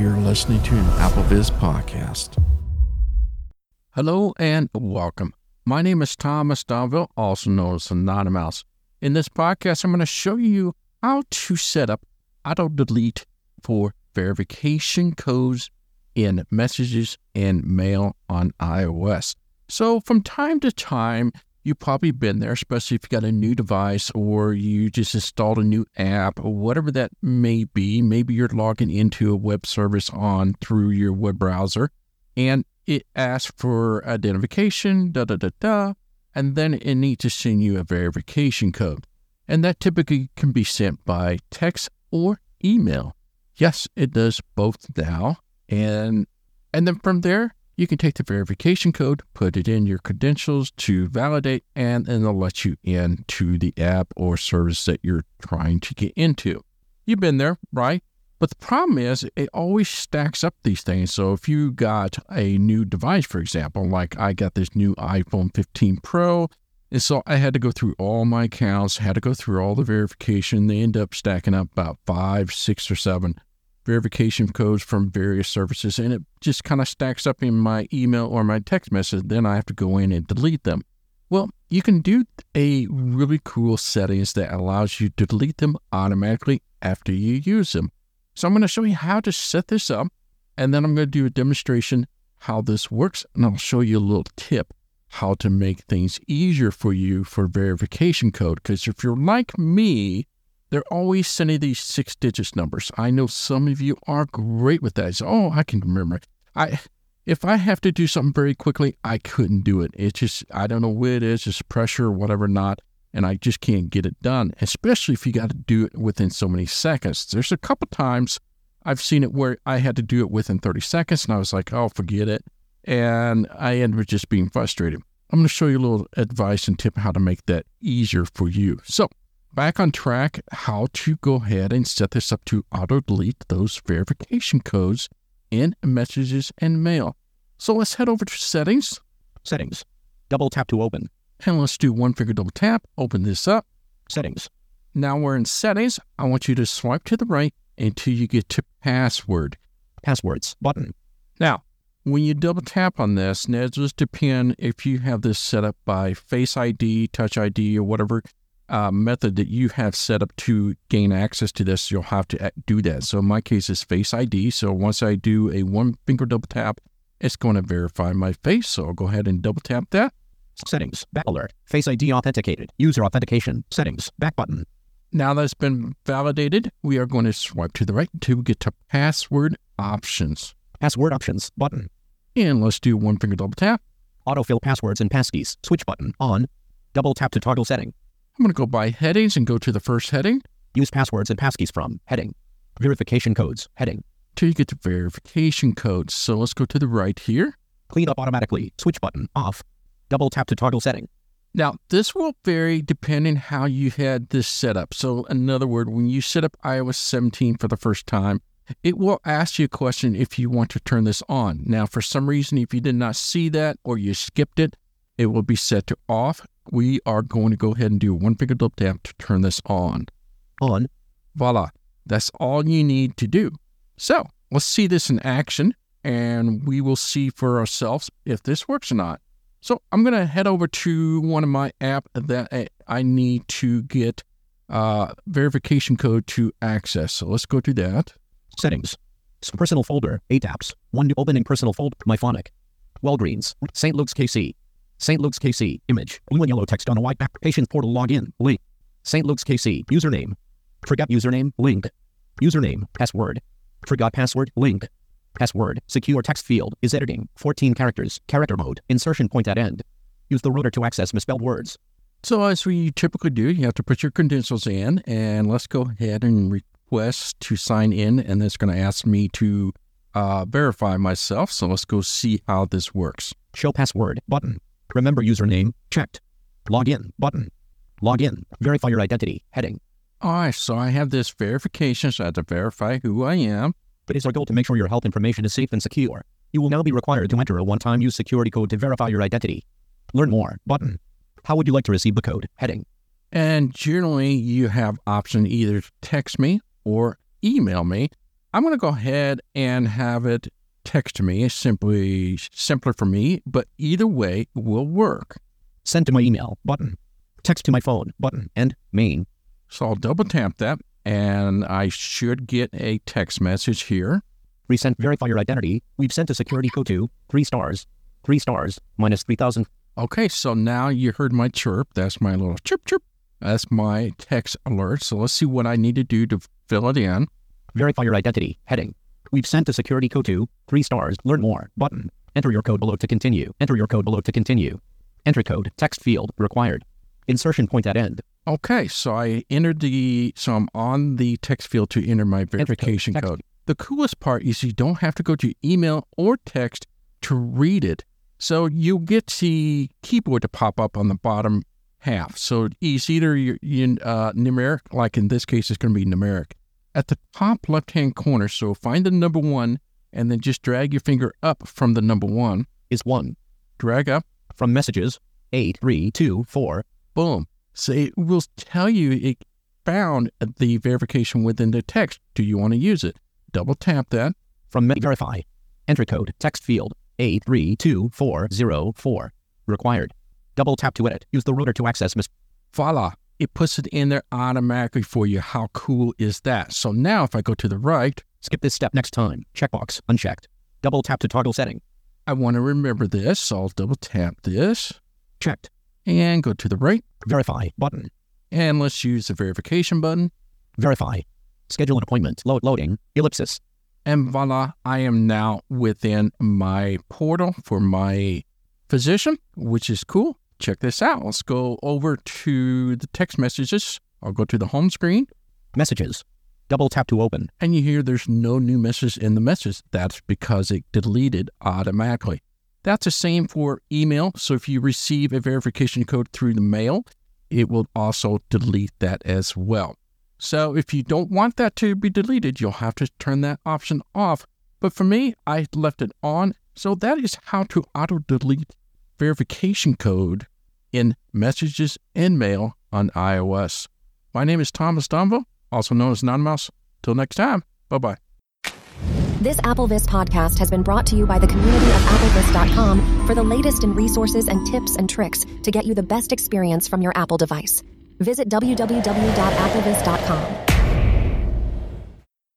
You're listening to an AppleVis podcast. Hello and welcome. My name is Thomas Domville, also known as AnonyMouse. In this podcast, I'm going to show you how to set up auto delete for verification codes in messages and mail on iOS. So, from time to time, you've probably been there, especially if you got a new device or you just installed a new app or whatever that may be. Maybe you're logging into a web service on through your web browser and it asks for identification, da da da da, and then it needs to send you a verification code. And that typically can be sent by text or email. Yes, it does both now. And and then from there, you can take the verification code, put it in your credentials to validate, and then it'll let you in to the app or service that you're trying to get into. You've been there, right? But the problem is, it always stacks up these things. So if you got a new device, for example, like I got this new iPhone 15 Pro, and so I had to go through all my accounts, had to go through all the verification. They end up stacking up about five, six, or seven verification codes from various services, and it just kind of stacks up in my email or my text message. Then I have to go in and delete them. Well, you can do a really cool settings that allows you to delete them automatically after you use them. So I'm going to show you how to set this up, and then I'm going to do a demonstration how this works, and I'll show you a little tip how to make things easier for you for verification code. Because if you're like me, they're always sending these six digits numbers. I know some of you are great with that. Oh, I can remember. I if I have to do something very quickly, I couldn't do it. It's just I don't know what it is, just pressure or whatever not, and I just can't get it done. Especially if you got to do it within so many seconds. There's a couple times I've seen it where I had to do it within 30 seconds, and I was like, oh, forget it, and I ended up just being frustrated. I'm going to show you a little advice and tip how to make that easier for you. So back on track how to go ahead and set this up to auto delete those verification codes in messages and mail. So let's head over to settings. Settings. Double tap to open. And let's do one finger double tap, open this up. Settings. Now we're in settings. I want you to swipe to the right until you get to password. Passwords button. Now, when you double tap on this, now it just depend if you have this set up by Face ID, Touch ID, or whatever uh, method that you have set up to gain access to this, you'll have to do that. So in my case, it's Face ID. So once I do a one finger double tap, it's going to verify my face. So I'll go ahead and double tap that. Settings, back alert, Face ID authenticated, user authentication, settings, back button. Now that's been validated, we are going to swipe to the right to get to password options. Password options button. And let's do one finger double tap. Autofill passwords and passkeys, switch button on. Double tap to toggle setting. I'm going to go by headings and go to the first heading. Use passwords and passkeys from heading. Verification codes heading. Till you get to verification codes. So let's go to the right here. Clean up automatically. Switch button off. Double tap to toggle setting. Now, this will vary depending how you had this set up. So, in other words, when you set up iOS 17 for the first time, it will ask you a question if you want to turn this on. Now, for some reason, if you did not see that or you skipped it, it will be set to off we are going to go ahead and do one finger double tap to turn this on. On. Voila. That's all you need to do. So let's see this in action and we will see for ourselves if this works or not. So I'm going to head over to one of my app that I need to get uh, verification code to access. So let's go to that. Settings. Personal folder, eight apps. One new opening personal folder, myphonic. Walgreens, St. Luke's KC, St. Luke's KC, image, blue and yellow text on a white back, patient portal login, link. St. Luke's KC, username. Forgot username, link. Username, password. Forgot password, link. Password, secure text field, is editing, 14 characters, character mode, insertion point at end. Use the rotor to access misspelled words. So as we typically do, you have to put your credentials in, and let's go ahead and request to sign in, and it's going to ask me to uh, verify myself. So let's go see how this works. Show password button. Remember username, checked. Login button. Login. Verify your identity, heading. All right, so I have this verification, so I have to verify who I am. But It is our goal to make sure your health information is safe and secure. You will now be required to enter a one-time use security code to verify your identity. Learn more, button. How would you like to receive the code, heading. And generally, you have option either text me or email me. I'm going to go ahead and have it text to me. It's simply simpler for me, but either way will work. Send to my email button. Text to my phone button. And main. So I'll double tap that and I should get a text message here. Resent verify your identity. We've sent a security code to three stars. Three stars minus 3,000. Okay, so now you heard my chirp. That's my little chirp chirp. That's my text alert. So let's see what I need to do to fill it in. Verify your identity. Heading. We've sent a security code to three stars. Learn more. Button. Enter your code below to continue. Enter your code below to continue. Enter code. Text field required. Insertion point at end. Okay, so I entered the, so I'm on the text field to enter my verification text. code. The coolest part is you don't have to go to email or text to read it. So you get the keyboard to pop up on the bottom half. So it's either you, your, uh, numeric, like in this case, it's going to be numeric. At the top left hand corner, so find the number one and then just drag your finger up from the number one. Is one. Drag up, From messages. Eight, three, two, four. boom. So it will tell you it found the verification within the text. Do you want to use it? Double tap that. From me- verify. Entry code. Text field. Eight, three, two, four, zero, four. Required. Double tap to edit. Use the rotor to access mis- Voila. It puts it in there automatically for you. How cool is that? So now if I go to the right, Skip this step next time. Checkbox. Unchecked. Double tap to toggle setting. I want to remember this. So I'll double tap this Checked. and go to the right. Verify. Button. And let's use the verification button. Verify. Schedule an appointment. Load loading. Ellipsis. And voila, I am now within my portal for my physician, which is cool. Check this out. Let's go over to the text messages. I'll go to the home screen Messages. Double tap to open. and you hear there's no new message in the message. That's because it deleted automatically. That's the same for email. So if you receive a verification code through the mail, it will also delete that as well. So if you don't want that to be deleted, you'll have to turn that option off. But for me, I left it on. So that is how to auto delete verification code in messages and mail on iOS. My name is Thomas Domville, also known as Nonmouse. Till next time, bye bye. This AppleVis podcast has been brought to you by the community of AppleVis.com for the latest in resources and tips and tricks to get you the best experience from your Apple device. Visit www.applevis.com.